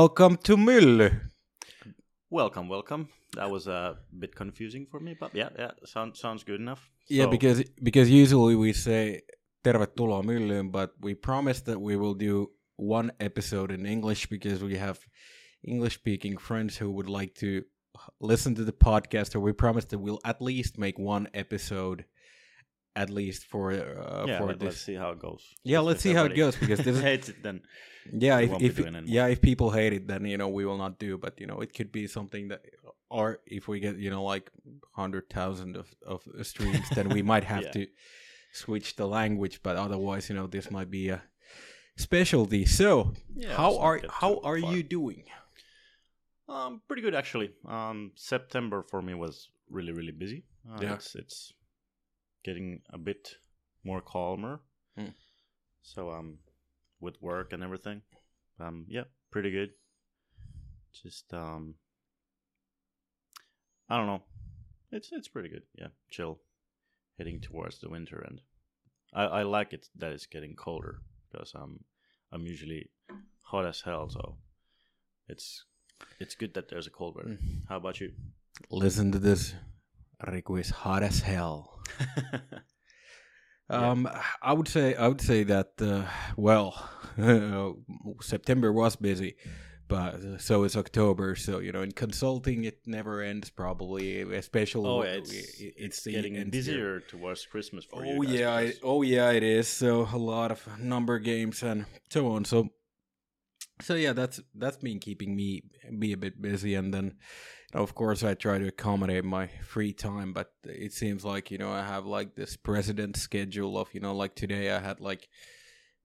Welcome to Mylly. Welcome, welcome. That was uh, a bit confusing for me, but yeah, yeah, sounds sounds good enough. Yeah, So- because because usually we say tervetuloa myllyyn, but we promised that we will do one episode in English because we have English speaking friends who would like to listen to the podcast, or we promised that we'll at least make one episode at least for uh, yeah, for let, this. us see how it goes. Yeah, let's see how it goes, because this is- hates it. Then yeah if, if yeah if people hate it then you know we will not do but you know it could be something that or if we get you know like 100000 of, of streams then we might have Yeah. to switch the language but otherwise you know this might be a specialty so Yeah, how are how are far. you doing um, pretty good actually. Um, September for me was really really busy. Uh, Yeah. it's it's getting a bit more calmer. Hmm. So um, with work and everything, um, yeah, pretty good. Just um, I don't know. It's it's pretty good. Yeah, chill. Heading towards the winter, and I I like it that it's getting colder because um I'm usually hot as hell, so it's it's good that there's a cold weather. How about you? listen to this Riku is hot as hell Yeah. Um, I would say I would say that uh, well, September was busy, but uh, so is October. So you know, in consulting, it never ends. Probably, especially oh, when it's it's getting busier towards Christmas for you. Oh yeah, it, oh yeah, it is. So a lot of number games and so on. So, so yeah, that's that's been keeping me be a bit busy, and then you know, of course I try to accommodate my free time, but it seems like you know I have like this president schedule of you know like today I had like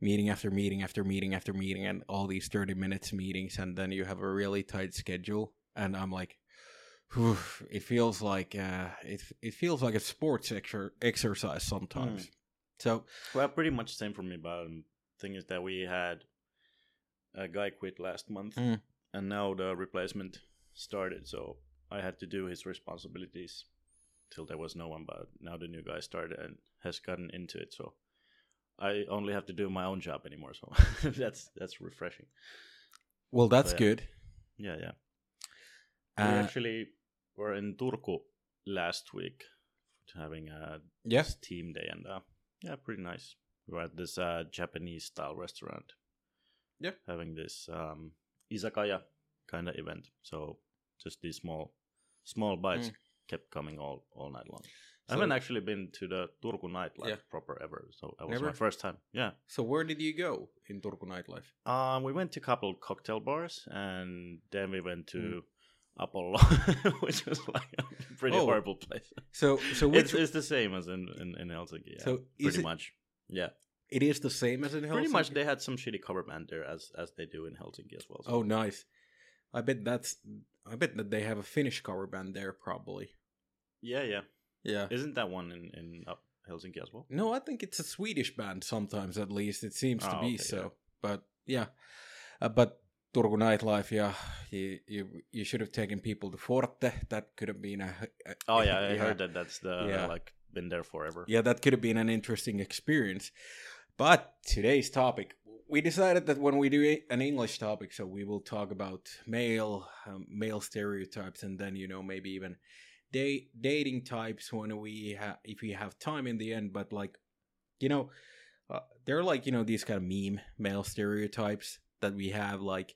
meeting after meeting after meeting after meeting and all these 30 minutes meetings and then you have a really tight schedule and i'm like it feels like uh it, it feels like a sports exer- exercise sometimes so well, pretty much same for me. But um, thing is that we had a guy quit last month, Mm. and now the replacement started. So I had to do his responsibilities till there was no one. But now the new guy started and has gotten into it. So I only have to do my own job anymore. So that's that's refreshing. well that's yeah. good Yeah, yeah. we uh, actually were in Turku last week having a yeah team day and uh, yeah pretty nice we were at this uh, japanese style restaurant Yeah. having this um, izakaya kind of event so just these small small bites Mm. kept coming all all night long So- i haven't actually been to the turku nightlife Yeah. proper ever so that was Never? my first time yeah so where did you go in turku nightlife um, we went to a couple cocktail bars and then we went to Mm. Apollo, which was like a pretty Oh. horrible place. so so which It's, it's the same as in, in, in Helsinki. Yeah, So pretty it- much. Yeah, it is the same as in Helsinki? pretty much. They had some shitty cover band there, as as they do in Helsinki as well. so- oh nice i bet that's i bet that they have a finnish cover band there probably yeah, yeah. yeah Isn't that one in in uh, Helsinki as well? No, I think it's a Swedish band sometimes at least. It seems to Oh, be okay, so. yeah. But yeah. Uh, but Turku nightlife, yeah, you, you you should have taken people to Forte. That could have been a, a Oh yeah, I heard that. That's the Yeah. like been there forever. Yeah, that could have been an interesting experience. But today's topic, we decided that when we do an English topic, so we will talk about male um, male stereotypes, and then you know maybe even date dating types when we have if we have time in the end. But like, you know, uh, they're like you know these kind of meme male stereotypes that we have. Like,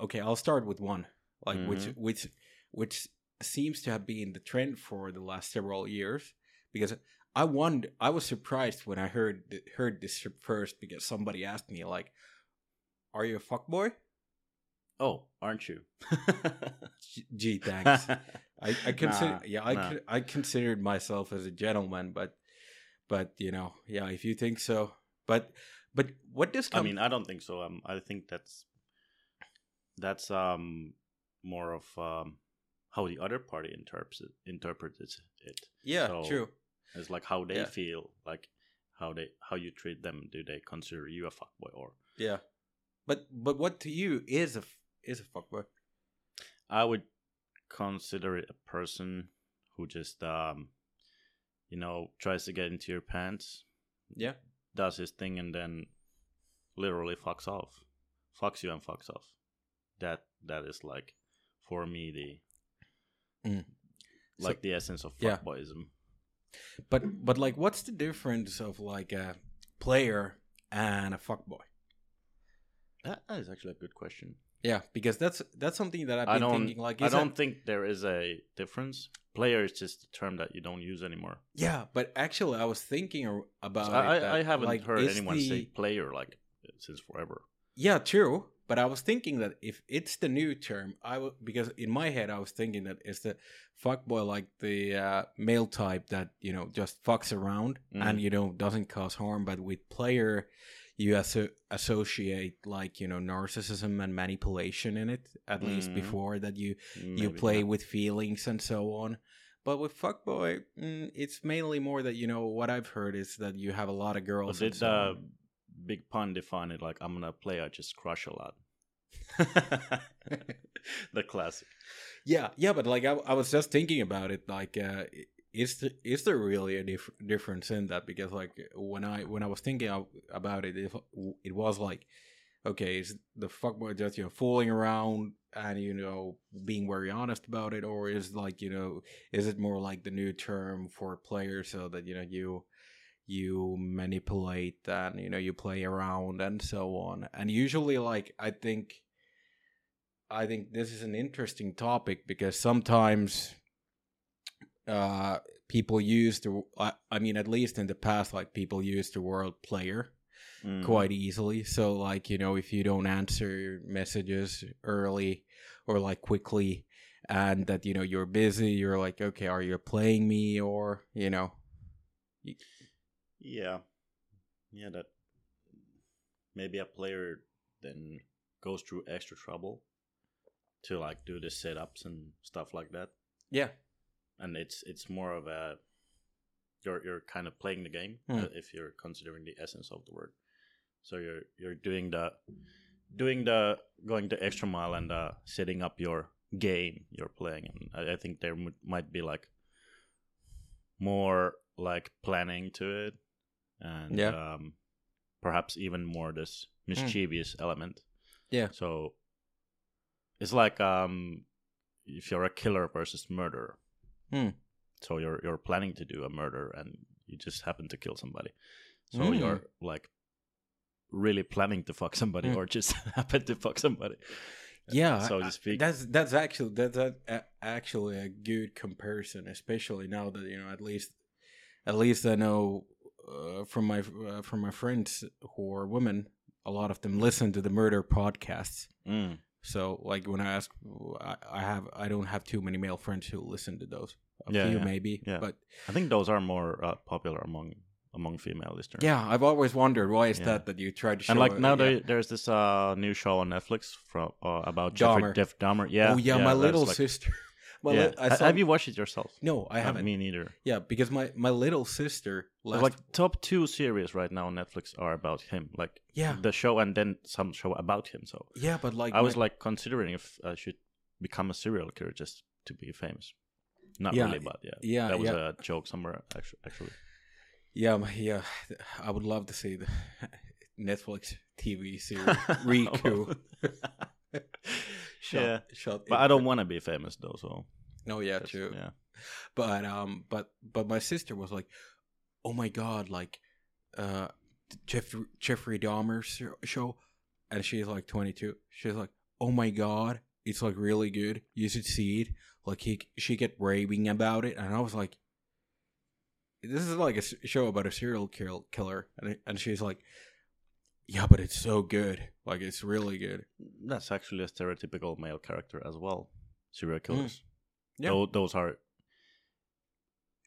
okay, I'll start with one, like which which which seems to have been the trend for the last several years because I wonder I was surprised when I heard heard this first because somebody asked me like are you a fuckboy? Oh, aren't you? Gee, thanks. I, I consider Nah, yeah, I nah. I considered myself as a gentleman, but but you know, yeah, if you think so. But but what does I mean, I don't think so. Um, I think that's that's um more of um how the other party interprets it, interprets it. Yeah, so- true. It's like how they Yeah. feel, like how they how you treat them. Do they consider you a fuckboy or? Yeah. But but what to you is a is a fuckboy? I would consider it a person who just um you know tries to get into your pants, Yeah. does his thing, and then literally fucks off, fucks you and fucks off. that that is like for me the Mm. like So- the essence of yeah. But but like, what's the difference of like a player and a fuckboy? That, that is actually a good question. Yeah, because that's that's something that I've I been thinking. Like, I don't think there is a difference. Player is just a term that you don't use anymore. Yeah, but actually, I was thinking about. So it I, that, I, I haven't like, heard anyone the- say player like since forever. Yeah, true. But I was thinking that if it's the new term, I because in my head I was thinking that it's the fuckboy like the uh, male type that you know just fucks around Mhm. and you know doesn't cause harm. But with player, you asso- associate like you know narcissism and manipulation in it at least Mhm. before that you you play yeah. with feelings and so on. But with fuckboy, mm, it's mainly more that you know what I've heard is that you have a lot of girls. did uh. Big Pun define it like I'm gonna play? I just crush a lot. the classic. Yeah, yeah, but like I, I was just thinking about it. Like, uh, is is there really a dif- difference in that? Because like when I when I was thinking about it, it, it was like, okay, is the fuckboy just you know fooling around and you know being very honest about it, or is like you know is it more like the new term for players so that you know you you manipulate and you know you play around and so on. And usually like i think i think this is an interesting topic because sometimes uh people use the I, I mean at least in the past like people use the word player Mm. quite easily. So like you know if you don't answer messages early or like quickly and that you know you're busy you're like okay are you playing me? or you know Yeah, yeah. That maybe a player then goes through extra trouble to like do the setups and stuff like that, yeah. And it's it's more of a you're you're kind of playing the game uh, if you're considering the essence of the word. So you're you're doing the doing the going the extra mile and uh, setting up your game you're playing, and I, I think there m- might be like more like planning to it, and Yeah. um, perhaps even more this mischievous element. Yeah. So it's like um, if you're a killer versus murderer. Hmm. So you're you're planning to do a murder and you just happen to kill somebody. So Mm. you're like really planning to fuck somebody Mm. or just happen to fuck somebody. yeah so to speak. that's that's actually that's a, a- actually a good comparison especially now that you know at least at least i know uh, from my uh, from my friends who are women a lot of them listen to the murder podcasts Mm. so like when i ask i, I have i don't have too many male friends who listen to those a Yeah, few yeah, maybe yeah. but I think those are more uh, popular among among female listeners. yeah i've always wondered why is Yeah. that that you try to show And like now yeah. there, there's this uh, new show on Netflix from uh, about Jeffrey Dahmer. Jeff Dahmer. Yeah. oh yeah, my that's little like- sister my yeah. li- I saw, Have you watched it yourself? no i Uh, haven't Me neither. yeah because my my little sister last like top two series right now on Netflix are about him. Like yeah the show and then some show about him. So yeah but like I was like considering if I should become a serial killer just to be famous. Not Yeah, really, but yeah, yeah, that was yeah. a joke somewhere actually. Actually, Yeah, yeah. I would love to see the Netflix TV series Riku. shot, Yeah. shot. but I don't want to be famous though. So No, yeah, that's- true. Yeah, But um, but but my sister was like, "Oh my god, like, uh, Jeff Jeffrey Dahmer show," and she's like twenty two. She's like, "Oh my god, it's like really good. You should see it." Like he, she get raving about it, and I was like, "This is like a show about a serial kill- killer," and and she's like, "Yeah, but it's so good. Like it's really good." that's actually a stereotypical male character as well. Serial killers. Yeah. Tho- those are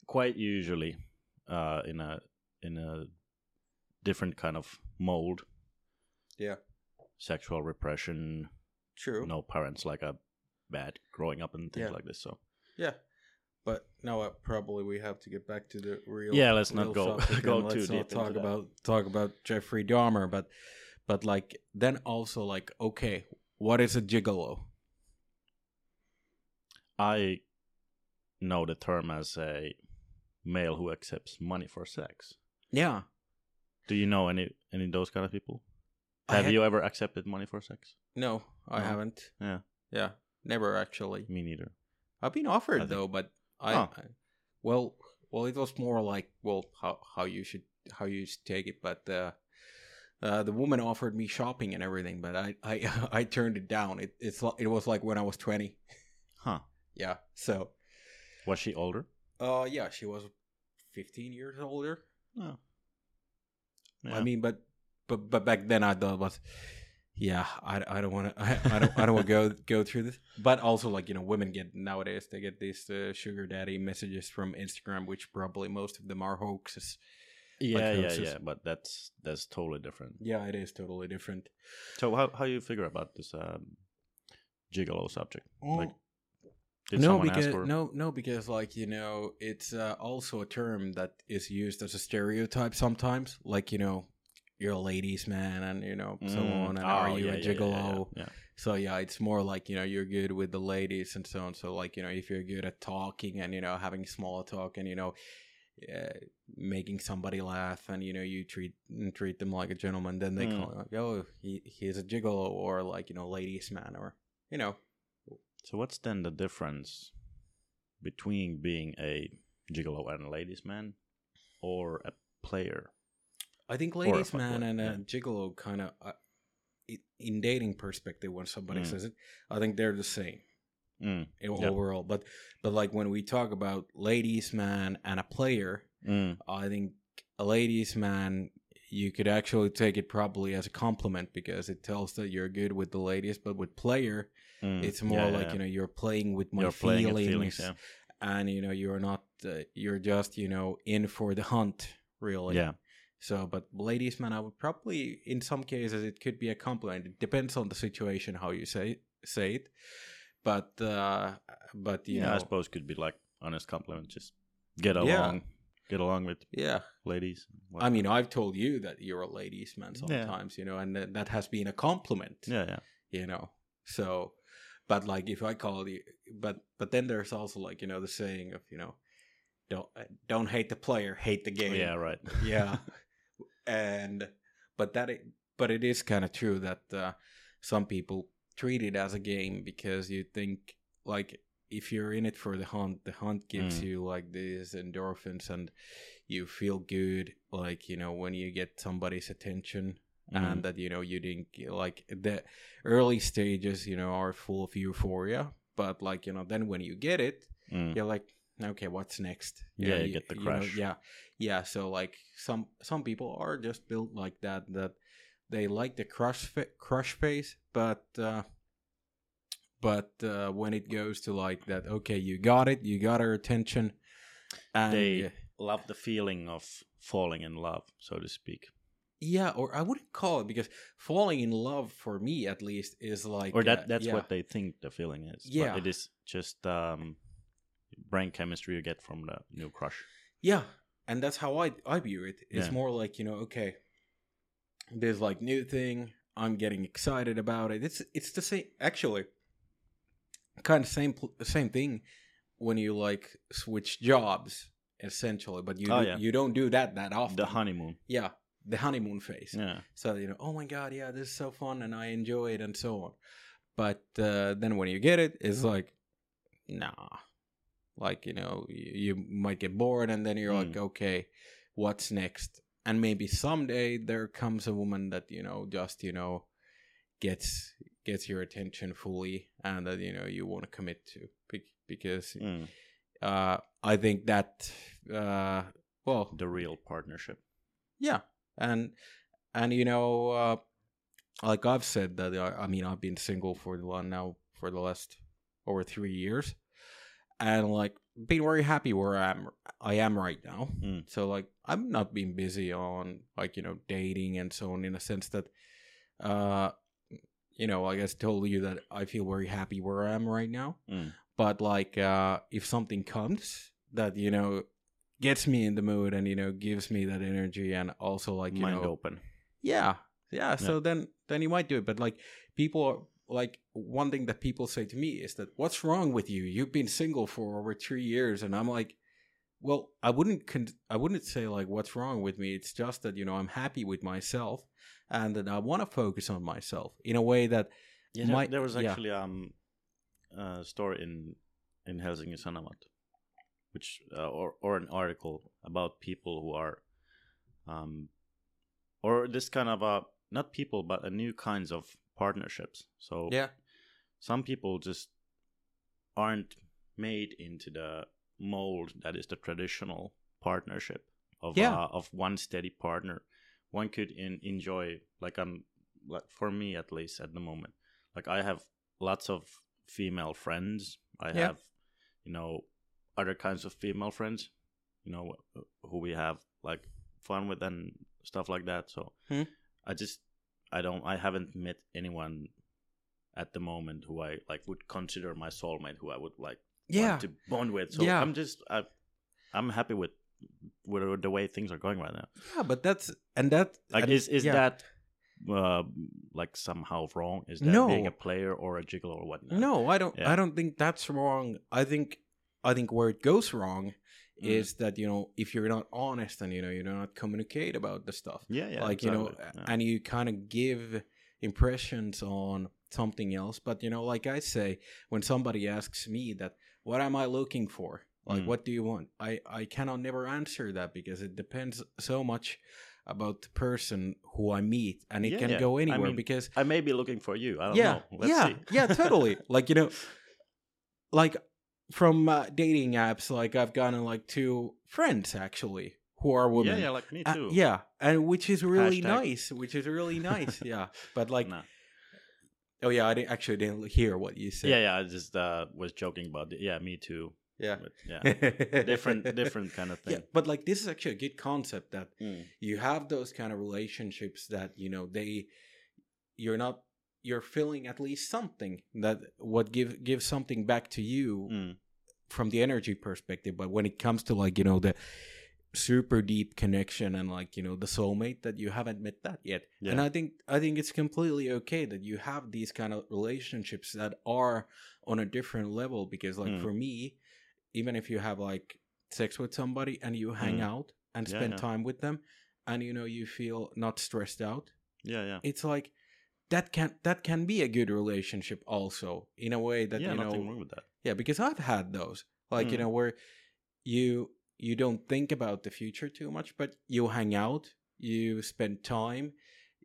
quite usually uh, in a in a different kind of mold. Yeah. Sexual repression, True. no parents like a bad growing up and things Yeah. like this. So Yeah, but now probably we have to get back to the real. Yeah, let's not go- go too let's not deep into talk that. about talk about Jeffrey Dahmer, but but like then also like okay, what is a gigolo? I know the term as a male who accepts money for sex. Yeah, Do you know any any of those kind of people? Have had- you ever accepted money for sex? No, I No? haven't. Yeah. Yeah, never actually. Me neither. I've been offered think- though, but I, Oh. I- well, well, it was more like well, how how you should how you should take it, but uh, uh, the woman offered me shopping and everything, but I I I turned it down. It it's it was like when I was twenty. Huh. Yeah, so Was she older? uh yeah, she was fifteen years older. No. I mean, but but but back then I thought it was, yeah, I, I don't want to I, I don't I don't want to go go through this. But also like you know women get nowadays they get these uh, sugar daddy messages from Instagram, which probably most of them are hoaxes. yeah, yeah, hoaxes. yeah. But that's that's totally different. Yeah, it is totally different. So how how you figure about this um, gigolo subject? Like, no, because for? no, no, because like you know, it's uh, also a term that is used as a stereotype sometimes. Like you know, you're a ladies' man, and you know, so Mm. on. And Oh, are you yeah, a yeah, yeah, gigolo? Yeah, So yeah, it's more like you know you're good with the ladies and so on. So like you know if you're good at talking and you know having small talk and you know uh, making somebody laugh and you know you treat treat them like a gentleman, then they Mm. call like oh he he's a gigolo or like you know ladies man or you know So what's then the difference between being a gigolo and a ladies' man, or a player? I think ladies man and a yeah. gigolo kind of uh, in dating perspective when somebody Mm. says it, I think they're the same. Mm. overall. But but like when we talk about ladies man and a player, Mm. I think a ladies man you could actually take it probably as a compliment because it tells that you're good with the ladies. But with player, Mm. it's more Yeah, like yeah. you know you're playing with my you're feelings, feelings. And you know you're not uh, you're just you know in for the hunt really. yeah. So, but ladies man, I would probably in some cases it could be a compliment. It depends on the situation how you say say it. But uh but you yeah. know I suppose could be like honest compliment. Just get Yeah. along, get along with yeah ladies. I mean, I've told you that you're a ladies' man sometimes, you know, and that, that has been a compliment, yeah, yeah. you know. So, but like if I call you, but but then there's also like you know the saying of you know, don't don't hate the player, hate the game. Yeah, right. yeah. and but that it, but it is kind of true that uh, some people treat it as a game because you think like if you're in it for the hunt, the hunt gives Mm. you like these endorphins and you feel good like you know when you get somebody's attention Mhm. and that you know you didn't like the early stages you know are full of euphoria but like you know then when you get it Mm. you're like okay what's next Yeah, you get the know, crush. yeah yeah so like some some people are just built like that that they like the crush fa- crush phase but uh but uh when it goes to like that okay you got it you got her attention and They love the feeling of falling in love, so to speak, yeah or i wouldn't call it because falling in love for me at least is like or that uh, that's yeah. what they think the feeling is. Yeah. it is just um, brain chemistry you get from the new crush. Yeah, and that's how I I view it. It's Yeah. more like you know, okay, there's like new thing. I'm getting excited about it. It's it's the same actually, kind of same same thing when you like switch jobs essentially, but you Oh, do, yeah. you don't do that that often. The honeymoon. yeah, the honeymoon phase. Yeah. So you know, oh my god, yeah, this is so fun and I enjoy it and so on. But uh, then when you get it, it's like, nah. Like you know, you, you might get bored and then you're like, Mm. okay, what's next? And maybe someday there comes a woman that you know just you know gets gets your attention fully and that you know you want to commit to because Mm. uh, I think that uh, well The real partnership. yeah and and you know uh like i've said that uh, i, I mean i've been single for the now for the last over three years and like being very happy where i am i am right now Mm. so like i'm not being busy on like you know dating and so on in a sense that uh you know like i guess told you that i feel very happy where i am right now Mm. but like uh if something comes that you know gets me in the mood and you know gives me that energy and also like you Mind know open. yeah yeah so then then you might do it but like people are like one thing that people say to me is that what's wrong with you you've been single for over three years and i'm like well, I wouldn't con- I wouldn't say like what's wrong with me. It's just that you know I'm happy with myself, and that I want to focus on myself in a way that Yeah, there, My- there was yeah. actually um a story in in Helsinki Sanomat, which uh, or or an article about people who are um or this kind of uh not people but a new kinds of partnerships. So yeah some people just aren't made into the mold that is the traditional partnership of Yeah. uh, of one steady partner. One could in, enjoy like I'm like for me at least at the moment. Like I have lots of female friends. I Yeah. have you know other kinds of female friends. You know who we have like fun with and stuff like that. So Hmm. I just I don't I haven't met anyone at the moment who I like would consider my soulmate who I would like yeah to bond with. So Yeah. I'm just I, I'm happy with with the way things are going right now. yeah. But that's and that Like and- is is yeah. that uh like somehow wrong? Is that No. being a player or a gigolo or whatnot? No, I don't. Yeah. I don't think that's wrong. I think, I think where it goes wrong Mm. is that you know if you're not honest and you know you do not communicate about the stuff, Yeah, yeah. like you know. Yeah. and you kind of give impressions on something else. But you know, like I say, when somebody asks me that, what am I looking for? Like, Mm. what do you want? I I cannot never answer that because it depends so much about the person who I meet, and it Yeah, can yeah. go I anywhere mean, because I may be looking for you. I don't yeah, know. Let's yeah, see. yeah, totally. like you know, like from uh, dating apps, like I've gotten like two friends actually who are women. Yeah, yeah, like me Uh, too. yeah, and which is really Hashtag. nice. Which is really nice. yeah, but like, Nah. oh yeah, I didn't, actually didn't hear what you said. yeah, yeah. I just uh, was joking about it. Yeah, me too. yeah, But yeah, different, different kind of thing. Yeah, but like this is actually a good concept that Mm. you have those kind of relationships that you know they you're not you're feeling at least something that what give gives something back to you Mm. From the energy perspective but when it comes to like you know the super deep connection and like you know the soulmate that you haven't met that yet and i think i think it's completely okay that you have these kind of relationships that are on a different level because like Mm. for me even if you have like sex with somebody and you hang Mm. out and Yeah, spend yeah. time with them and you know you feel not stressed out Yeah, yeah. it's like that can that can be a good relationship also in a way that yeah, you know nothing wrong with that. Yeah, because I've had those. Like, you Mm. know, where you you don't think about the future too much, but you hang out, you spend time,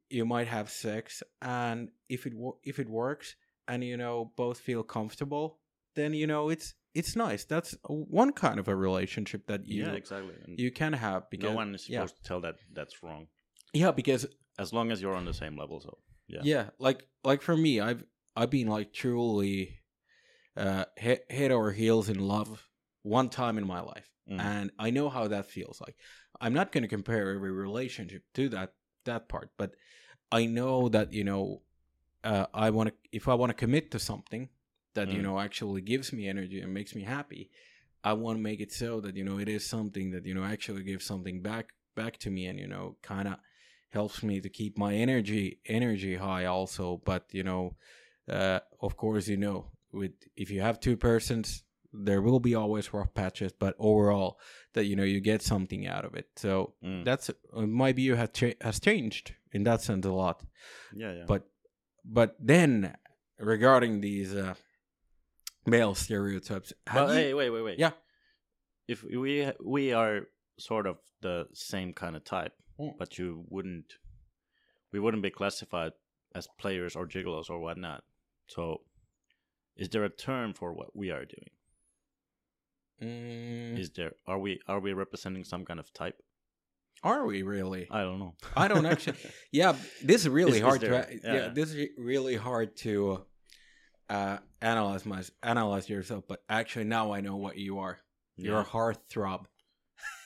you might have sex, and if it if it works and you know both feel comfortable, then you know it's it's nice. That's one kind of a relationship that you yeah, exactly. And you can have because no one is yeah. supposed to tell that that's wrong, yeah, because as long as you're on the same level. So yeah, yeah like like for me i've i've been like truly uh head, head over heels in love one time in my life Mm. and i know how that feels like i'm not going to compare every relationship to that that part but i know that you know uh, i want to if i want to commit to something that you Mm. know actually gives me energy and makes me happy i want to make it so that you know it is something that you know actually gives something back back to me and you know kind of helps me to keep my energy energy high also but you know uh, of course you know with if you have two persons there will be always rough patches but overall that you know you get something out of it so Mm. that's my view has, cha- has changed in that sense a lot yeah, yeah. but but then regarding these uh, male stereotypes have But you- hey, wait, wait, wait. Yeah. If we we are sort of the same kind of type, Mm. but you wouldn't, we wouldn't be classified as players or gigolos or whatnot. So, is there a term for what we are doing? Mm, Is there are we are we representing some kind of type? are we really I don't know. I don't actually. Yeah, this is really Is- is hard there- to. yeah. Yeah. this is really hard to uh, analyze my analyze yourself. But actually, now I know what you are. You're a Yeah. heartthrob.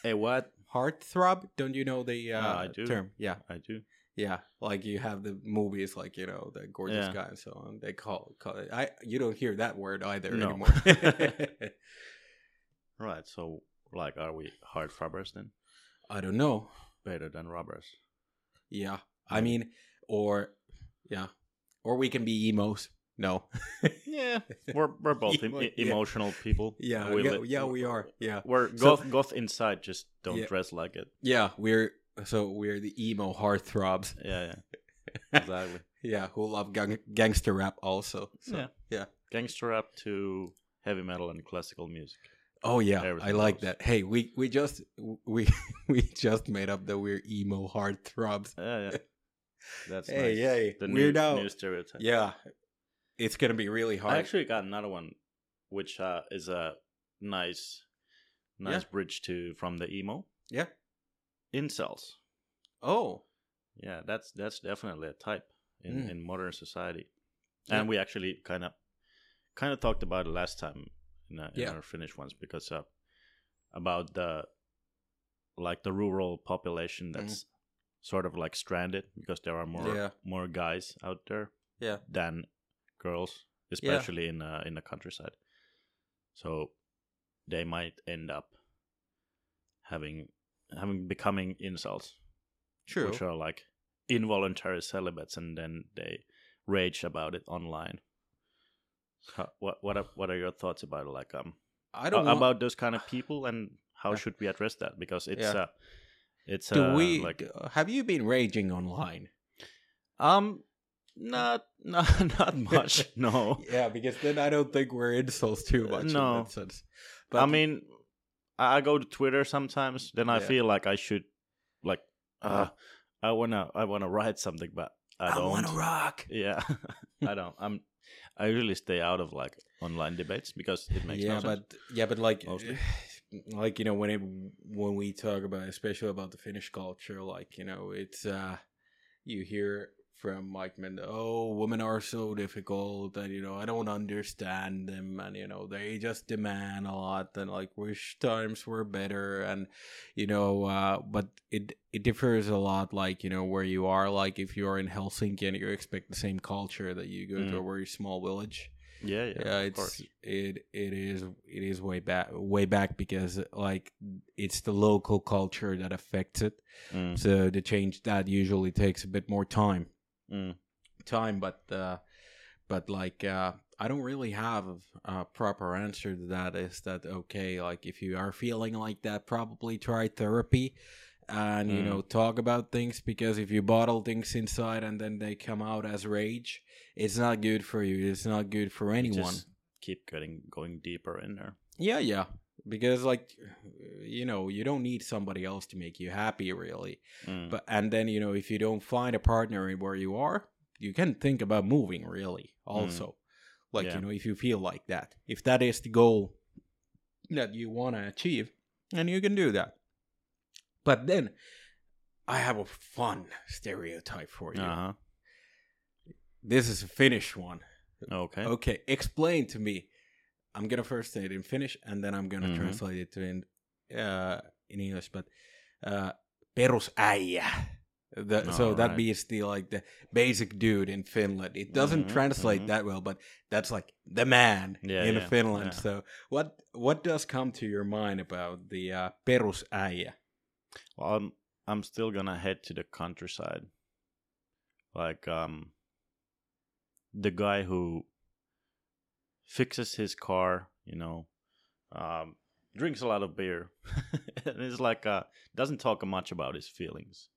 Hey, what? Heartthrob? Don't you know the uh, Yeah, I do. term? Yeah, I do. Yeah. Like you have the movies, like you know, the gorgeous Yeah. guy and so on. They call call it. I you don't hear that word either No. anymore. Right. So, like, are we hard rubbers then? I don't know. Better than robbers. Yeah, I mean, or yeah, or we can be emos. No. Yeah, we're we're both em- yeah. emotional people. yeah, We yeah, li- yeah, we are. Yeah. We're So- goth goth inside, just don't Yeah. dress like it. Yeah, we're so we're the emo heartthrobs. Yeah, yeah, exactly. Yeah, who love gang- gangster rap also. So, Yeah. yeah. Gangster rap to heavy metal and classical music. Oh yeah, I like goes. that. Hey, we we just we we just made up that we're emo heartthrobs. Yeah, yeah. That's Hey, nice. yay. The Weird new, Al. new stereotype. Yeah, it's gonna be really hard. I actually got another one, which uh, is a nice, nice Yeah. bridge to from the emo yeah. Incels. Oh, Yeah, that's that's definitely a type in, Mm. in modern society, Yeah. and we actually kind of kind of talked about it last time in, uh, in Yeah. our Finnish ones because uh, about the like the rural population that's sort of like stranded because there are more Mm-hmm. Yeah. more guys out there Yeah. than girls, especially in uh, in the countryside. So they might end up having having becoming incels, true. which are like involuntary celibates, and then they rage about it online. So what what are, what are your thoughts about it? Like um I don't a- want, about those kind of people, and how Yeah. should we address that? Because it's Yeah. uh, it's Do uh, we like have you been raging online? um not not not much no. Yeah, because then I don't think we're incels too much in no. that sense. I mean, I I go to Twitter sometimes. Then I Yeah. feel like I should, like, uh, Uh-huh. I wanna, I wanna write something, but I, I don't. want to rock. Yeah, I don't. I'm. I usually stay out of like online debates because it makes yeah, no sense. but yeah, but like, Mostly. like you know, when it when we talk about, especially about the Finnish culture, like you know, it's uh, you hear from Mike Mendo, oh, women are so difficult, and you know, I don't understand them, and you know, they just demand a lot, and like, wish times were better, and you know, uh, but it it differs a lot, like you know, where you are, like if you're in Helsinki and you expect the same culture that you go to a Mm. very small village. Yeah, yeah, yeah, it's course. it it is it is way back way back because like it's the local culture that affects it. Mm, so the change that usually takes a bit more time mm, time but uh but like uh i don't really have a proper answer to that is that okay like if you are feeling like that probably try therapy and you Mm. know talk about things because if you bottle things inside and then they come out as rage it's not good for you it's not good for anyone Just keep getting going deeper in there. yeah, yeah. Because like you know, you don't need somebody else to make you happy really. Mm, But and then, you know, if you don't find a partner in where you are, you can think about moving really also. Like, Yeah. you know, if you feel like that. If that is the goal that you want to achieve, and you can do that. But then I have a fun stereotype for you. uh huh. This is a Finnish one. Okay. Okay, explain to me. I'm gonna first say it in Finnish, and then I'm gonna Mhm. translate it to in uh, in English. But uh, perusäijä. The, so that Alright. means the like the basic dude in Finland. It doesn't Mhm, translate mhm. that well, but that's like the man Yeah, in yeah, Finland. yeah. So what what does come to your mind about the uh, perusäijä? Well, I'm I'm still gonna head to the countryside. Like um the guy who fixes his car, you know, um drinks a lot of beer. and it's like uh doesn't talk much about his feelings.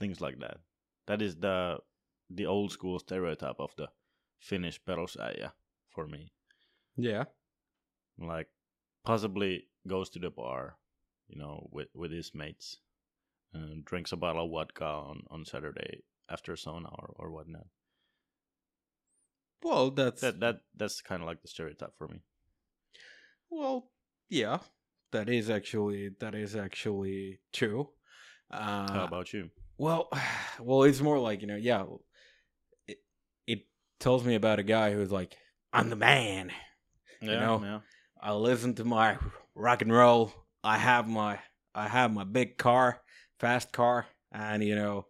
Things like that. That is the the old school stereotype of the Finnish perusäijä for me. Yeah. Like possibly goes to the bar, you know, with with his mates and drinks a bottle of vodka on, on Saturday after sauna or, or whatnot. Well, that's That that that's kind of like the stereotype for me. Well, yeah, that is actually that is actually true. Uh, How about you? well, well, it's more like you know, yeah. It, it tells me about a guy who's like, I'm the man. Yeah, know, yeah. I listen to my rock and roll. I have my I have my big car, fast car, and you know,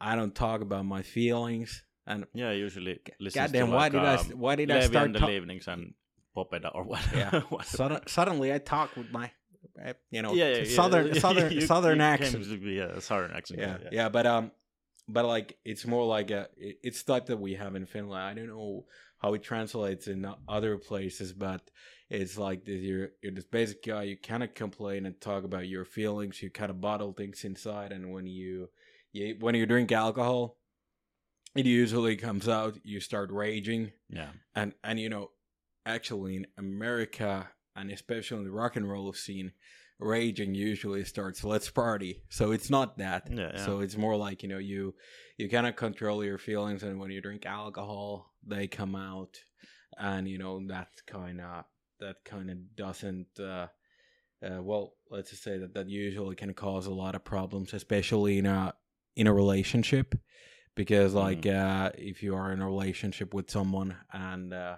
I don't talk about my feelings. And Yeah, I usually listen goddamn, to why like, did I um, s- why did I Leevi start and the Leavings and Popeda or what? Yeah. what- Sudden, suddenly I talk with my, uh, you know, yeah, yeah, yeah. southern southern You- southern you accent. came to be a southern accent. yeah, yeah, but um, but like it's more like a it's type that we have in Finland. I don't know how it translates in other places, but it's like this, you're you're this basic guy. You kind of complain and talk about your feelings. You kind of bottle things inside, and when you, you when you drink alcohol, it usually comes out. You start raging, Yeah. and and you know, actually in America and especially in the rock and roll scene, raging usually starts let's party. So it's not that. Yeah, yeah. So it's more like you know you you cannot control your feelings, and when you drink alcohol, they come out, and you know that kind of that kind of doesn't. Uh, uh, well, let's just say that that usually can cause a lot of problems, especially in a in a relationship, because like uh, if you are in a relationship with someone and uh,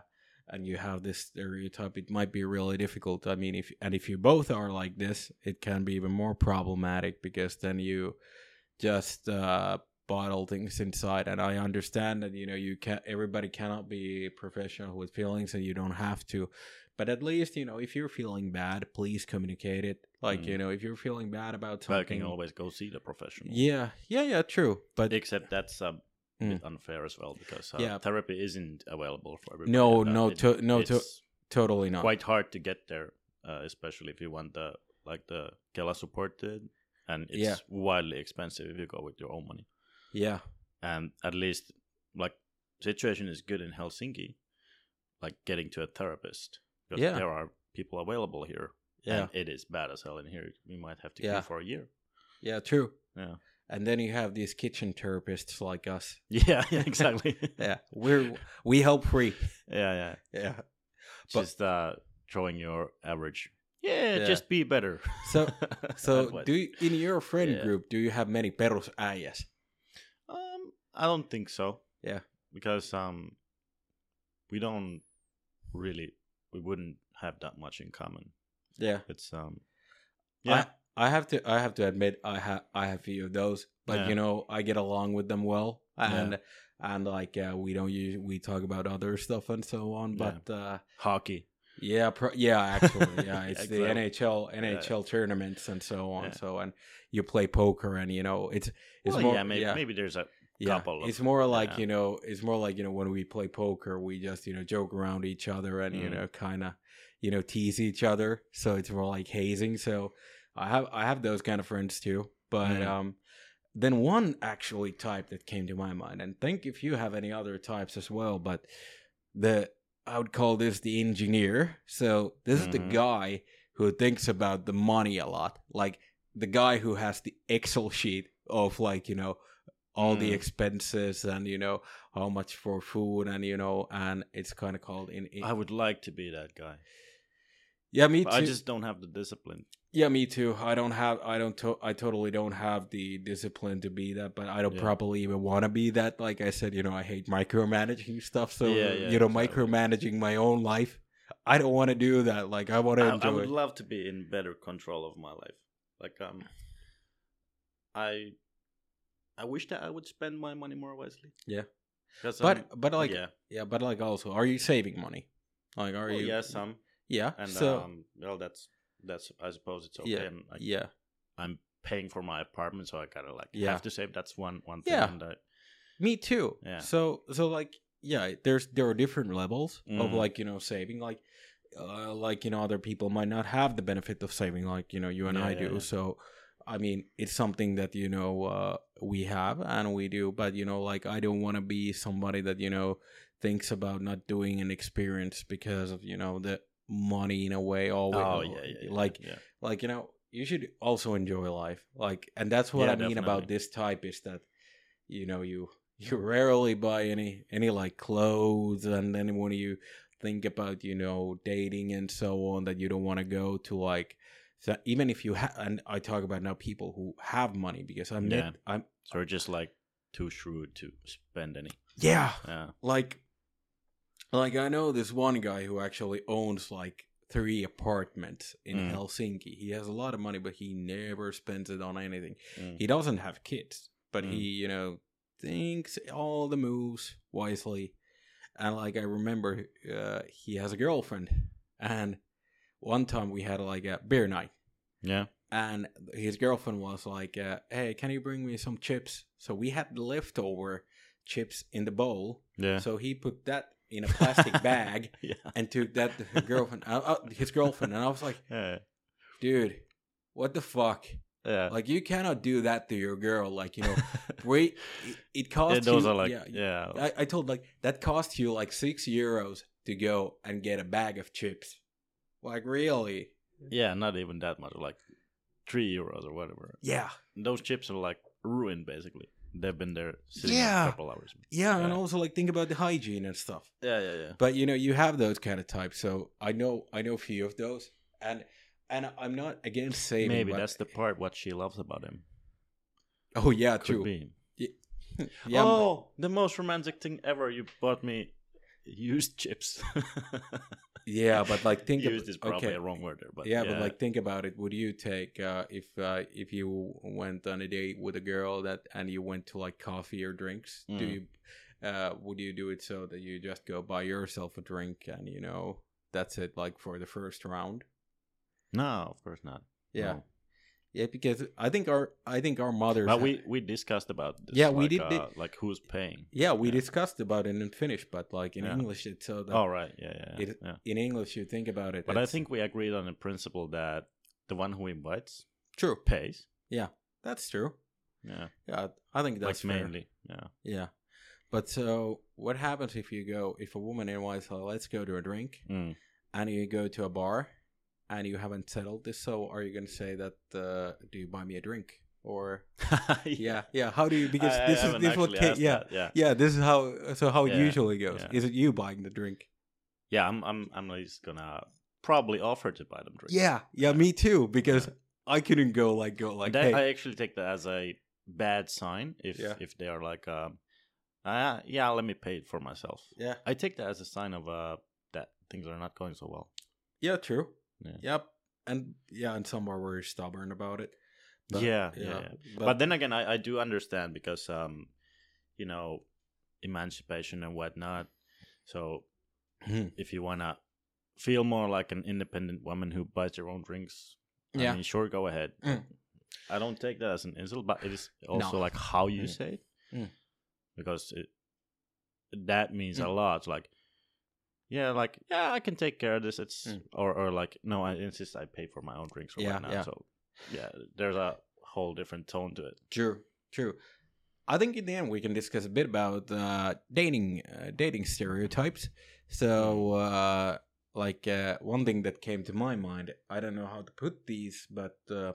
and you have this stereotype, it might be really difficult. I mean, if and if you both are like this, it can be even more problematic because then you just uh, bottle things inside. And I understand that you know you can everybody cannot be professional with feelings, and you don't have to. But at least you know if you're feeling bad, please communicate it. Like Mm. you know if you're feeling bad about But something. can always go see the professional. yeah, yeah, yeah, true. But Except that's a Mm. bit unfair as well because uh, Yeah. therapy isn't available for everybody. No, uh, no, it- to- no, to- it's totally not. quite hard to get there, uh, especially if you want the like the Kela supported, and it's Yeah. wildly expensive if you go with your own money. yeah, And at least like situation is good in Helsinki, like getting to a therapist. Because Yeah. there are people available here. Yeah, And it is bad as hell in here. We might have to Yeah. queue for a year. yeah, true. Yeah. And then you have these kitchen therapists like us. Yeah, yeah exactly. Yeah, we're we help free. yeah, yeah. Yeah. But- Just uh, throwing your average. Yeah, Yeah. just be better. So so do you, in your friend Yeah. group do you have many perus äijäs? Um, I don't think so. Yeah. because um, we don't really, we wouldn't have that much in common. Yeah. It's um, yeah, I, I have to I have to admit I have I have few of those, but Yeah. you know I get along with them well, Yeah. and and like uh, we don't use we talk about other stuff and so on, Yeah. but uh, hockey. yeah, pro- yeah, actually, yeah, it's the. NHL NHL tournaments and so on, Yeah. so and you play poker and you know it's it's Well, more yeah, maybe, yeah. maybe there's a yeah, couple of- it's more like yeah. you know, it's more like you know when we play poker, we just you know joke around each other and you Mm. know kind of you know tease each other. So it's more like hazing. So I have I have those kind of friends too. But Mm. um, then one actually type that came to my mind, and think if you have any other types as well. But the I would call this the engineer. So this is the Mhm. guy who thinks about the money a lot, like the guy who has the Excel sheet of like you know all the Mm. expenses and you know how much for food and you know and it's kind of called in, in I would like to be that guy. Yeah me too I just don't have the discipline. yeah me too i don't have i don't to- i totally don't have the discipline to be that but i don't Yeah. probably even want to be that like i said you know i hate micromanaging stuff so Yeah, yeah, you know exactly. micromanaging my own life i don't want to do that like i want to I, I would it. love to be in better control of my life. Like um, I, I wish that I would spend my money more wisely. Yeah. but um, but like yeah, yeah but like also are you saving money like are well, you yeah, some, yeah and so um, well, that's that's I suppose it's okay. yeah like, yeah I'm paying for my apartment, so I gotta like Yeah. have to save. That's one one thing. Yeah. Uh, Me too. Yeah. So so like yeah, there's there are different levels of Mhm. like you know saving like uh, like you know other people might not have the benefit of saving like you know you and Yeah, I do. yeah. So I mean it's something that you know uh, we have and we do, but you know like I don't want to be somebody that you know thinks about not doing an experience because of you know the money in a way always oh yeah, yeah, yeah, like yeah. like you know you should also enjoy life like and that's what i mean about this type is that you know you you rarely buy any any like clothes and then when you think about you know dating and so on that you don't want to go to like so even if you have and i talk about now people who have money because i'm Yeah. net, i'm So just like too shrewd to spend any. yeah Yeah. like like i know this one guy who actually owns like three apartments in Mm. helsinki he has a lot of money but he never spends it on anything Mm. he doesn't have kids but Mm. he you know thinks all the moves wisely and like i remember uh, he has a girlfriend and one time we had like a beer night Yeah. and his girlfriend was like, uh, "Hey, can you bring me some chips?" So we had leftover chips in the bowl. Yeah. So he put that in a plastic bag yeah. and took that to his girlfriend. Uh, uh, his girlfriend, and I was like, Yeah. "Dude, what the fuck? Yeah. Like you cannot do that to your girl. Like you know, wait, it, it costs Yeah, those you. are like yeah, yeah. I, I told like that cost you like six euros to go and get a bag of chips. Like really? Yeah, not even that much, like three euros or whatever. Yeah, Those chips are like ruined basically. They've been there sitting Yeah. a couple hours. yeah, and also like think about the hygiene and stuff. Yeah, yeah, yeah. But you know, you have those kind of types. So I know, I know a few of those, and and I'm not against saving. Maybe that's the part what she loves about him. Oh yeah, Could true. be. Yeah, oh, the most romantic thing ever! You bought me used chips. yeah, but like think used ab- is probably okay. a wrong word there, but yeah, but like think about it. Would you take uh, if uh, if you went on a date with a girl that and you went to like coffee or drinks? Do Mm. you uh, would you do it so that you just go buy yourself a drink and you know that's it like for the first round? no, of course not. Yeah, No. Yeah, because I think our I think our mothers. But we we discussed about this. Yeah, we like, did- Uh, like who's paying? yeah we yeah. discussed about it in Finnish, but like in Yeah. English it's so that Oh right, yeah, yeah. It- yeah. in English you think about it. But I think we agreed on the principle that the one who invites true. pays. Yeah, that's true. Yeah, Yeah, I think that's like mainly. Yeah. Yeah. But so what happens if you go if a woman invites her, let's go to a drink Mm. and you go to a bar and you haven't settled this, so are you gonna say that uh, do you buy me a drink? Or yeah, yeah. How do you because I- I this is this is what ca- yeah. that, yeah. Yeah, this is how so how it usually goes. yeah. Is it you buying the drink? Yeah, I'm I'm I'm least gonna probably offer to buy them drinks. Yeah, yeah, me too. Because I couldn't go like go like that, hey, I actually take that as a bad sign if Yeah. if they are like um uh, yeah, let me pay it for myself. yeah, I take that as a sign of uh that things are not going so well. yeah, true. Yeah. Yep, and yeah, and some are very stubborn about it. But, Yeah, yeah, yeah. But, But, then again, I, I do understand because um, you know, emancipation and whatnot. So Hmm. if you wanna feel more like an independent woman who buys her own drinks, Yeah. I mean, sure, go ahead. Mm. I don't take that as an insult, but it is also No. like how you Mm. say it, Mm. because it that means a Mm. lot. Like, yeah, like yeah, I can take care of this. It's Mm. or or like no, I insist I pay for my own drinks or Yeah, whatnot. yeah. So yeah, there's a whole different tone to it. True, true. I think in the end we can discuss a bit about uh, dating, uh, dating stereotypes. So, uh, like uh, one thing that came to my mind, I don't know how to put these, but uh,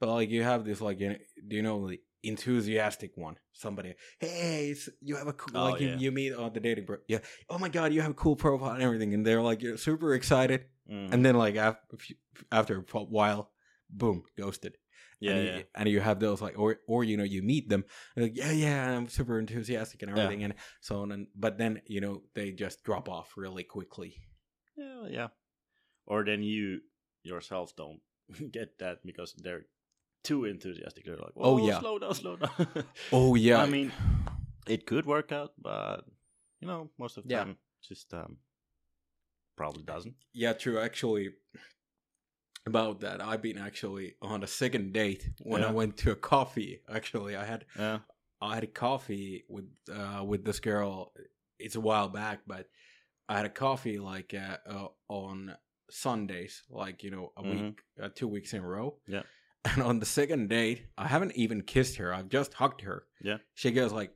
but like you have this like, you do you know the enthusiastic one? Somebody, hey, you have a cool, Oh, like you, yeah. you meet on the dating, bro. Yeah, oh my god, you have a cool profile and everything, and they're like you're super excited, Mm. and then like after after a while, boom, ghosted yeah, and, yeah. You, and you have those like or or you know you meet them like yeah yeah I'm super enthusiastic and Yeah. everything and so on and but then you know they just drop off really quickly Yeah, yeah. Or then you yourself don't get that because they're too enthusiastic. They're like, Oh, "Whoa, yeah. slow down, slow down." oh yeah I mean, it could work out, but you know, most of the Yeah. time, just um, probably doesn't. yeah true actually about that I've been actually on a second date when I went to a coffee actually I had Yeah, I had a coffee with uh with this girl it's a while back but I had a coffee like uh, uh on Sundays like you know a Mhm. week uh, two weeks in a row Yeah. And on the second date I haven't even kissed her I've just hugged her Yeah. she goes like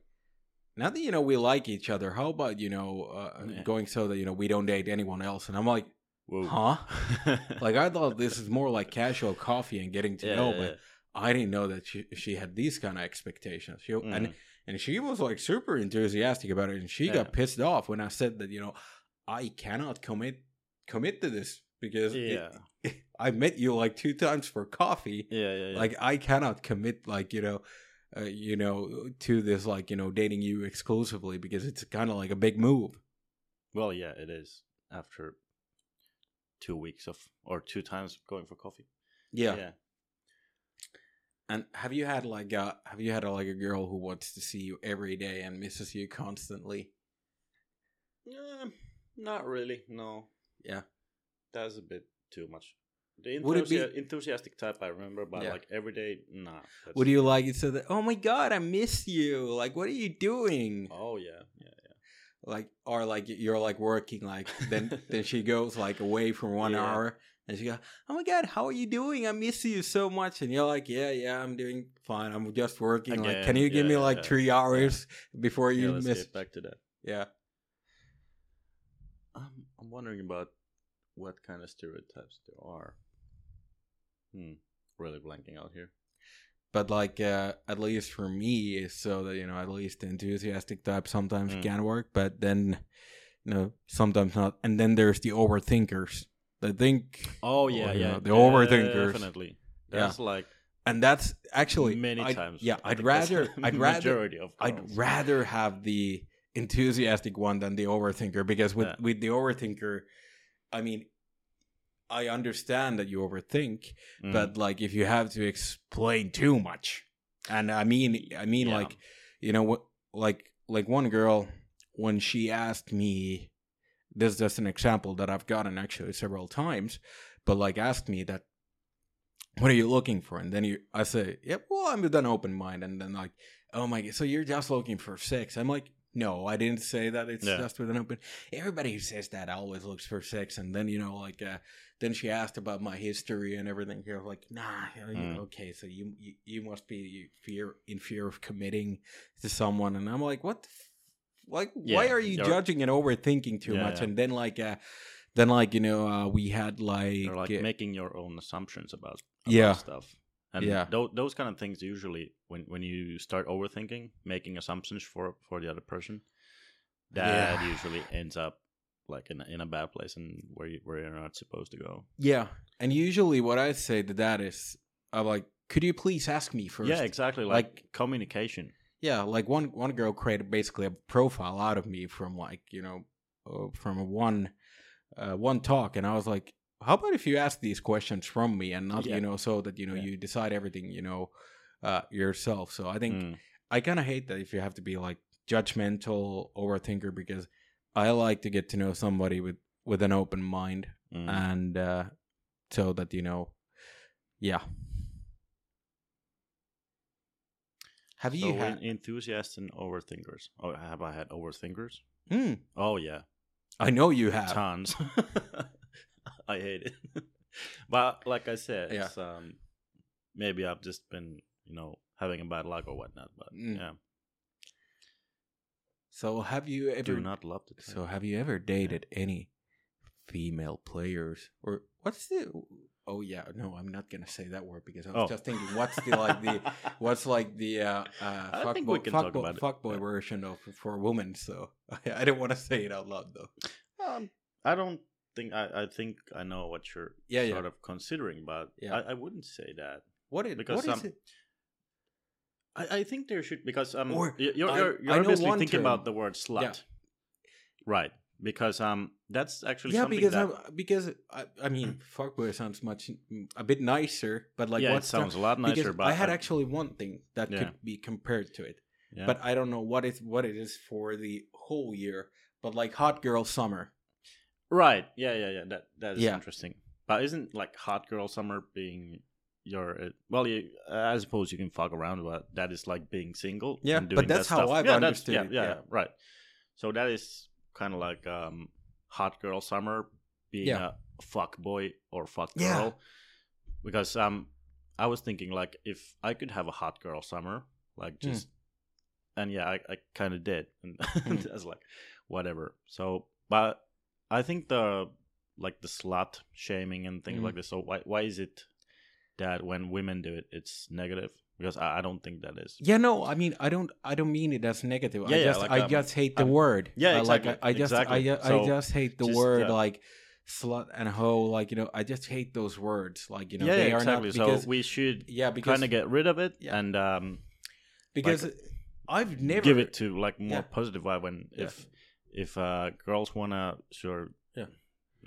now that you know we like each other how about you know uh, Yeah. going so that you know we don't date anyone else and I'm like Whoa. huh like I thought this is more like casual coffee and getting to yeah, know yeah, but I didn't know that she she had these kind of expectations. She, yeah. And and she was like super enthusiastic about it, and she got pissed off when I said that you know I cannot commit commit to this because it- yeah, I met you like two times for coffee. yeah, yeah, yeah. Like I cannot commit like you know. Uh, you know, to this like you know dating you exclusively because it's kind of like a big move. well, yeah, it is after two weeks of or two times going for coffee. Yeah. Yeah. And have you had like a have you had a, like a girl who wants to see you every day and misses you constantly? Yeah, not really. No. Yeah. That's a bit too much. The Would it be- enthusiastic type I remember, but Yeah. like every day, nah. that's- Would you like it so that oh my god, I miss you? Like what are you doing? Oh yeah, yeah, yeah. Like or like you're like working like then then she goes like away for one Yeah. hour and she goes, Oh my god, how are you doing? I miss you so much and you're like, Yeah, yeah, I'm doing fine. I'm just working. like can Again, you give yeah, me like yeah, three hours before yeah you let's miss get back to that. Yeah. I'm I'm wondering about what kind of stereotypes there are. Hmm. Really blanking out here. But like uh at least for me so that you know, at least the enthusiastic type sometimes Mm. can work, but then you know, sometimes not. And then there's the overthinkers. I think Oh yeah, yeah, yeah. know, the overthinkers. Definitely. Yeah. That's like and that's actually many I'd- times. Yeah, I'd rather I'd rather I'd rather have the enthusiastic one than the overthinker because with Yeah. with the overthinker, I mean, I understand that you overthink, Mm. but like if you have to explain too much, and I mean, I mean, Yeah. like you know what, like like one girl when she asked me, this is just an example that I've gotten actually several times, but like asked me that. What are you looking for? And then you, I say, "Yep, well, I'm with an open mind." And then like, oh my god, so you're just looking for sex? I'm like, no, I didn't say that. It's Yeah. just with an open. Everybody who says that always looks for sex, and then you know, like, uh, then she asked about my history and everything. You're like, nah, you know, Mm. okay, so you, you you must be fear in fear of committing to someone, and I'm like, what? Like, why are you you're- judging and overthinking too Yeah, much? yeah. And then like, uh, then like you know, uh, we had like, like uh, making your own assumptions about, about Yeah. stuff. And Yeah. tho- those kind of things usually when when you start overthinking, making assumptions for for the other person, that Yeah. usually ends up like in a, in a bad place and where you, where you're not supposed to go. yeah. And usually, what I say to that is, I'm like, could you please ask me first? Yeah, exactly. Like, Like- communication. Yeah, like one one girl created basically a profile out of me from like you know uh, from a one uh, one talk, and I was like, how about if you ask these questions from me and not Yeah. you know so that you know Yeah. you decide everything you know uh, yourself. So I think Mm. I kind of hate that if you have to be like judgmental overthinker because I like to get to know somebody with with an open mind Mm. and uh, so that you know, yeah. Have you so had? en- enthusiasts and overthinkers? Oh, have I had overthinkers? Hmm, Oh yeah, I know you have. tons. I hate it, but like I said, Yeah. it's, um, maybe I've just been you know having a bad luck or whatnot. But Mm. yeah, So have you ever? do not love the. So have you ever dated any female players or what's the? Oh yeah, no, I'm not gonna say that word because I was Oh. just thinking, what's the like the what's like the uh, uh I fuck fuck fuck Yeah. version of for women. So I, I didn't want to say it out loud though. Um, I don't think I, I think I know what you're Yeah, yeah. sort of considering, but Yeah. I, I wouldn't say that. What Because what is it? I, I think there should because um Or you're I- you're, you're obviously thinking term. about the word slut, Yeah. right? Because um that's actually Yeah, something because that I, because I, I mean, fuckboy sounds much a bit nicer, but like yeah, it sounds a lot nicer. because But I had actually one thing that Yeah. could be compared to it, yeah. but I don't know what it what it is for the whole year. But like hot girl summer, right, yeah, yeah, yeah. That that is Yeah. interesting. But isn't like hot girl summer being your uh, well? You, I suppose you can fuck around, but that is like being single. Yeah, and but doing that that's how stuff. I've yeah, understood Yeah, yeah. yeah, right. So that is kind of like um, hot girl summer being a fuck boy or fuck girl. Because um, I was thinking like if I could have a hot girl summer, like Hmm. just, and yeah, I, I kind of did, and Hmm. I was like, whatever. So, but I think the like the slut shaming and things Mm. like this. So why why is it that when women do it, it's negative? Because I, I don't think that is. yeah, no, I mean, I don't, I don't mean it as negative. I Yeah, yeah, just, like, I um, just hate the um, word. yeah, I like, exactly, I, I just, exactly. I, I So, just hate the just, word yeah. like slut and hoe. Like you know, I just hate those words. Like you know, yeah, they yeah, are exactly. not because so we should yeah, kind of get rid of it Yeah. and um, because I've never give it to like more Yeah. positive vibe when Yeah. if if uh, girls wanna sure Yeah.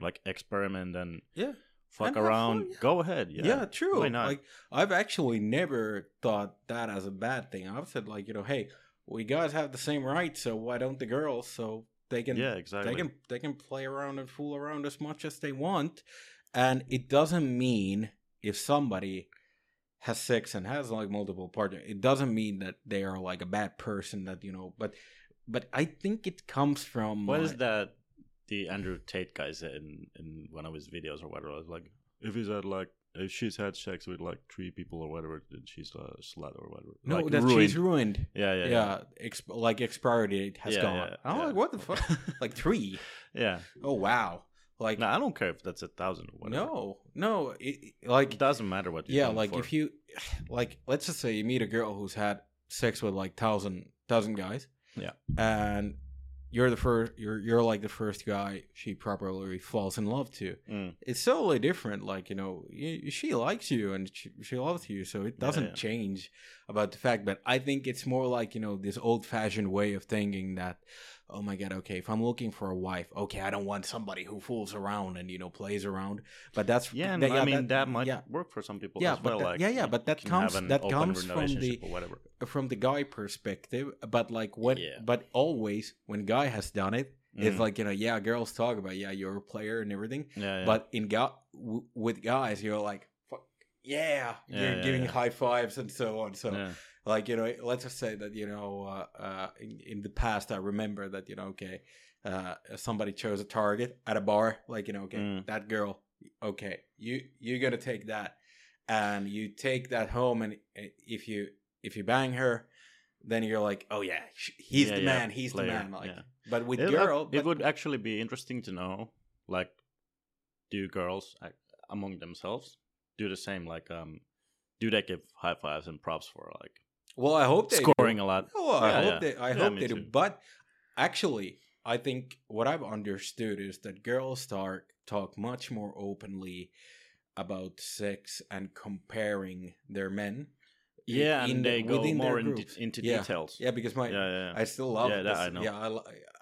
like experiment and yeah. fuck And around, fun, yeah. go ahead. Yeah, Yeah, true. Why not? Like I've actually never thought that as a bad thing. I've said like, you know, hey, we guys have the same rights, so why don't the girls? So they can yeah, exactly. they can they can play around and fool around as much as they want. and it doesn't mean if somebody has sex and has like multiple partners, it doesn't mean that they are like a bad person. That you know, but but I think it comes from What is that? The Andrew Tate guy said in in one of his videos or whatever. It's like if he's had like if she's had sex with like three people or whatever, then she's a slut or whatever. No, like, that she's ruined. Yeah, yeah, Yeah, yeah. exp- like expiry date has Yeah, gone. yeah, I'm like, what the fuck? like three? yeah. Oh wow! Like No, I don't care if that's a thousand or whatever. no, no, it, like it doesn't matter what. You're yeah, like for. if you like, let's just say you meet a girl who's had sex with like thousand thousand guys. Yeah. and you're the first. You're you're like the first guy she properly falls in love to. Mm. It's totally different. Like you know, you, she likes you and she, she loves you, so it doesn't yeah. change about the fact. But I think it's more like you know this old fashioned way of thinking that, oh my god, okay, if I'm looking for a wife, okay, I don't want somebody who fools around and you know plays around. But that's Yeah, that- I mean that, might yeah, work for some people Yeah, as but well. that- like yeah, yeah, but that comes- that comes from the- from the guy perspective. But like when, Yeah. but always when guy has done it, it's Mm. like you know, yeah, girls talk about yeah, you're a player and everything. Yeah, yeah. But in go- w- with guys, you're like, fuck, yeah, Yeah, you're yeah, giving yeah. high fives and so on. So, yeah. Like, you know, let's just say that, you know, uh, uh, in, in the past, I remember that, you know, okay, uh, somebody chose a target at a bar, like, you know, okay, Mm. that girl, okay, you, you're going to take that and you take that home. And uh, if you, if you bang her, then you're like, oh yeah, he's Yeah, the yeah, man, he's player, the man. Like, yeah. but with it, girl, it but- would actually be interesting to know, like, do girls ac- among themselves do the same? Like, um, do they give high fives and props for like well, I hope they do. scoring a lot? Oh, I Yeah, hope yeah. they. I hope they do. too. But actually, I think what I've understood is that girls start talk much more openly about sex and comparing their men. Yeah, in and the- they go more into, groups. into Yeah. details. Yeah, because my yeah, yeah. I still love Yeah, that. I know. Yeah,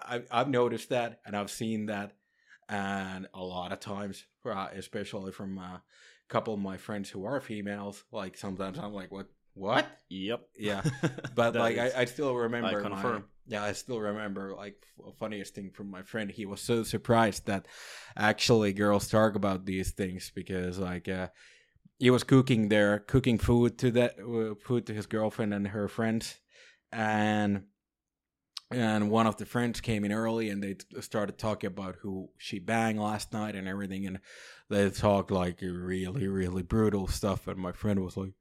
I, I I've noticed that and I've seen that, and a lot of times, uh, especially from a couple of my friends who are females, like sometimes I'm like, what, what? Yep. Yeah, but like I, I still remember confirm. yeah i still remember like f- funniest thing from my friend he was so surprised that actually girls talk about these things because like uh he was cooking there cooking food to that uh, food to his girlfriend and her friends and and one of the friends came in early and they t- started talking about who she banged last night and everything and they talked like really really brutal stuff and my friend was like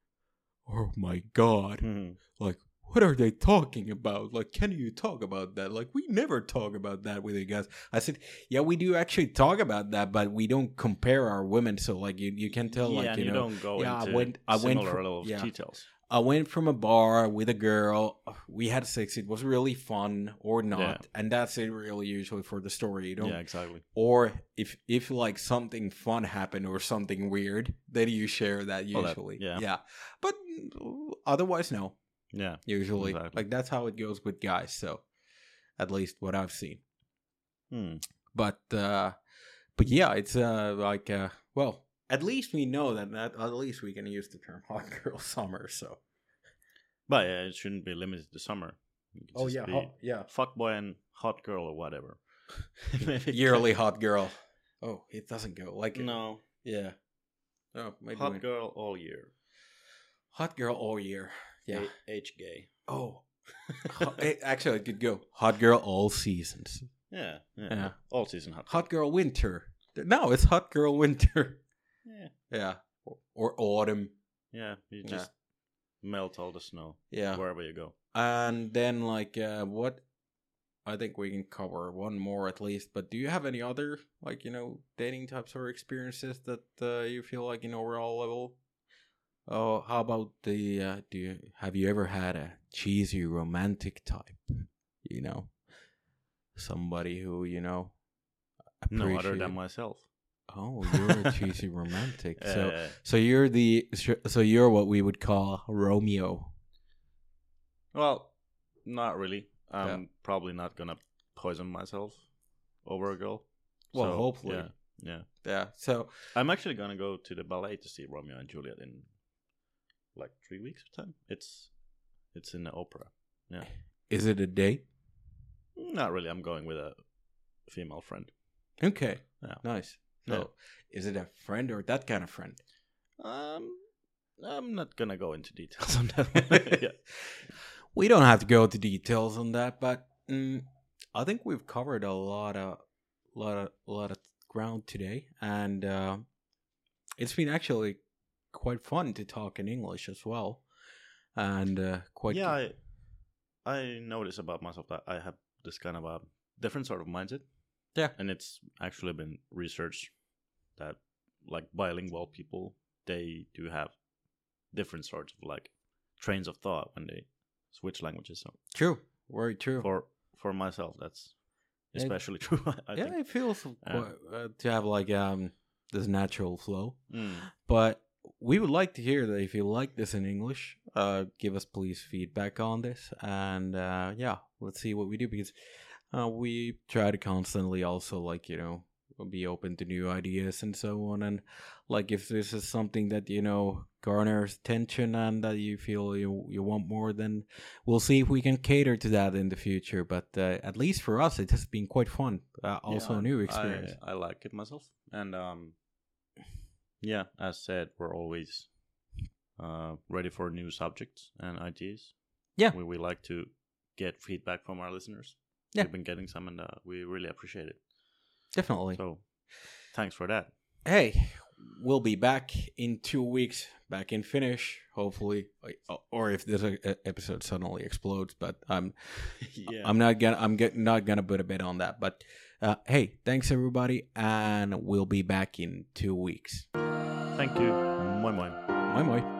oh my god Mhm. like what are they talking about like can you talk about that like we never talk about that with you guys i said yeah we do actually talk about that but we don't compare our women so like you, you can tell yeah, like you you, know don't go yeah, I went- I went for- yeah. details. I went from a bar with a girl we had sex it was really fun or not Yeah. and that's it really usually for the story you don't Yeah, exactly. or if if like something fun happened or something weird then you share that that- usually yeah. yeah but otherwise no Yeah. usually Exactly. like that's how it goes with guys so at least what i've seen Hmm. but uh but yeah it's uh like uh well at least we know that, that at least we can use the term hot girl summer so But yeah, it shouldn't be limited to summer. Oh yeah hot, yeah fuckboy and hot girl or whatever. It yearly hot girl oh it doesn't go like can- No, yeah oh maybe hot girl all year. hot girl all year yeah H gay. oh Hot- eh, actually it could go hot girl all seasons Yeah, yeah, Yeah. All season hot. hot girl winter no it's hot girl winter Yeah, yeah or, or autumn yeah. You just melt all the snow yeah wherever you go. and then like uh what i think we can cover one more at least but do you have any other like you know dating types or experiences that uh, you feel like you in overall level oh how about the uh do you have you ever had a cheesy romantic type you know somebody who you know No other than myself. Oh you're a cheesy romantic so Uh, so you're the so you're what we would call romeo well, not really. I'm Yeah. probably not gonna poison myself over a girl. Well, So, hopefully. Yeah, yeah. yeah so I'm actually gonna go to the ballet to see Romeo and Juliet in like three weeks of time. It's it's in the opera. Yeah, is it a date not really. I'm going with a female friend. Okay. Yeah. Nice. So, Yeah. is it a friend or that kind of friend? Um, I'm not gonna go into details on that. yeah. We don't have to go into details on that, but mm, I think we've covered a lot of, lot of, lot of ground today, and uh, it's been actually quite fun to talk in English as well, and uh, quite yeah, I, I notice about myself that I have this kind of a different sort of mindset. Yeah. and it's actually been researched that like bilingual people they do have different sorts of like trains of thought when they switch languages. So true, very true. for for myself, that's It- especially true. I yeah, think. it feels Yeah. uh, to have like um this natural flow. Mm. But we would like to hear that if you like this in English, uh, give us please feedback on this, and uh, yeah, let's see what we do because uh, we try to constantly also like you know be open to new ideas and so on, and like if this is something that you know garners attention and that you feel you you want more, then we'll see if we can cater to that in the future. But uh, at least for us, it has been quite fun. Uh, also Yeah, a new I- experience. I, like it myself, and um, yeah, as said, we're always uh, ready for new subjects and ideas. Yeah. we, we like to get feedback from our listeners. Yeah. we've been getting some, and uh, we really appreciate it. Definitely. So, thanks for that. hey, we'll be back in two weeks, back in Finnish, hopefully, or if this uh, episode suddenly explodes. But I'm, yeah, I'm not gonna, I'm get, not gonna put a bet on that. But uh, hey, thanks everybody, and we'll be back in two weeks. thank you. Moi moi. Moi moi.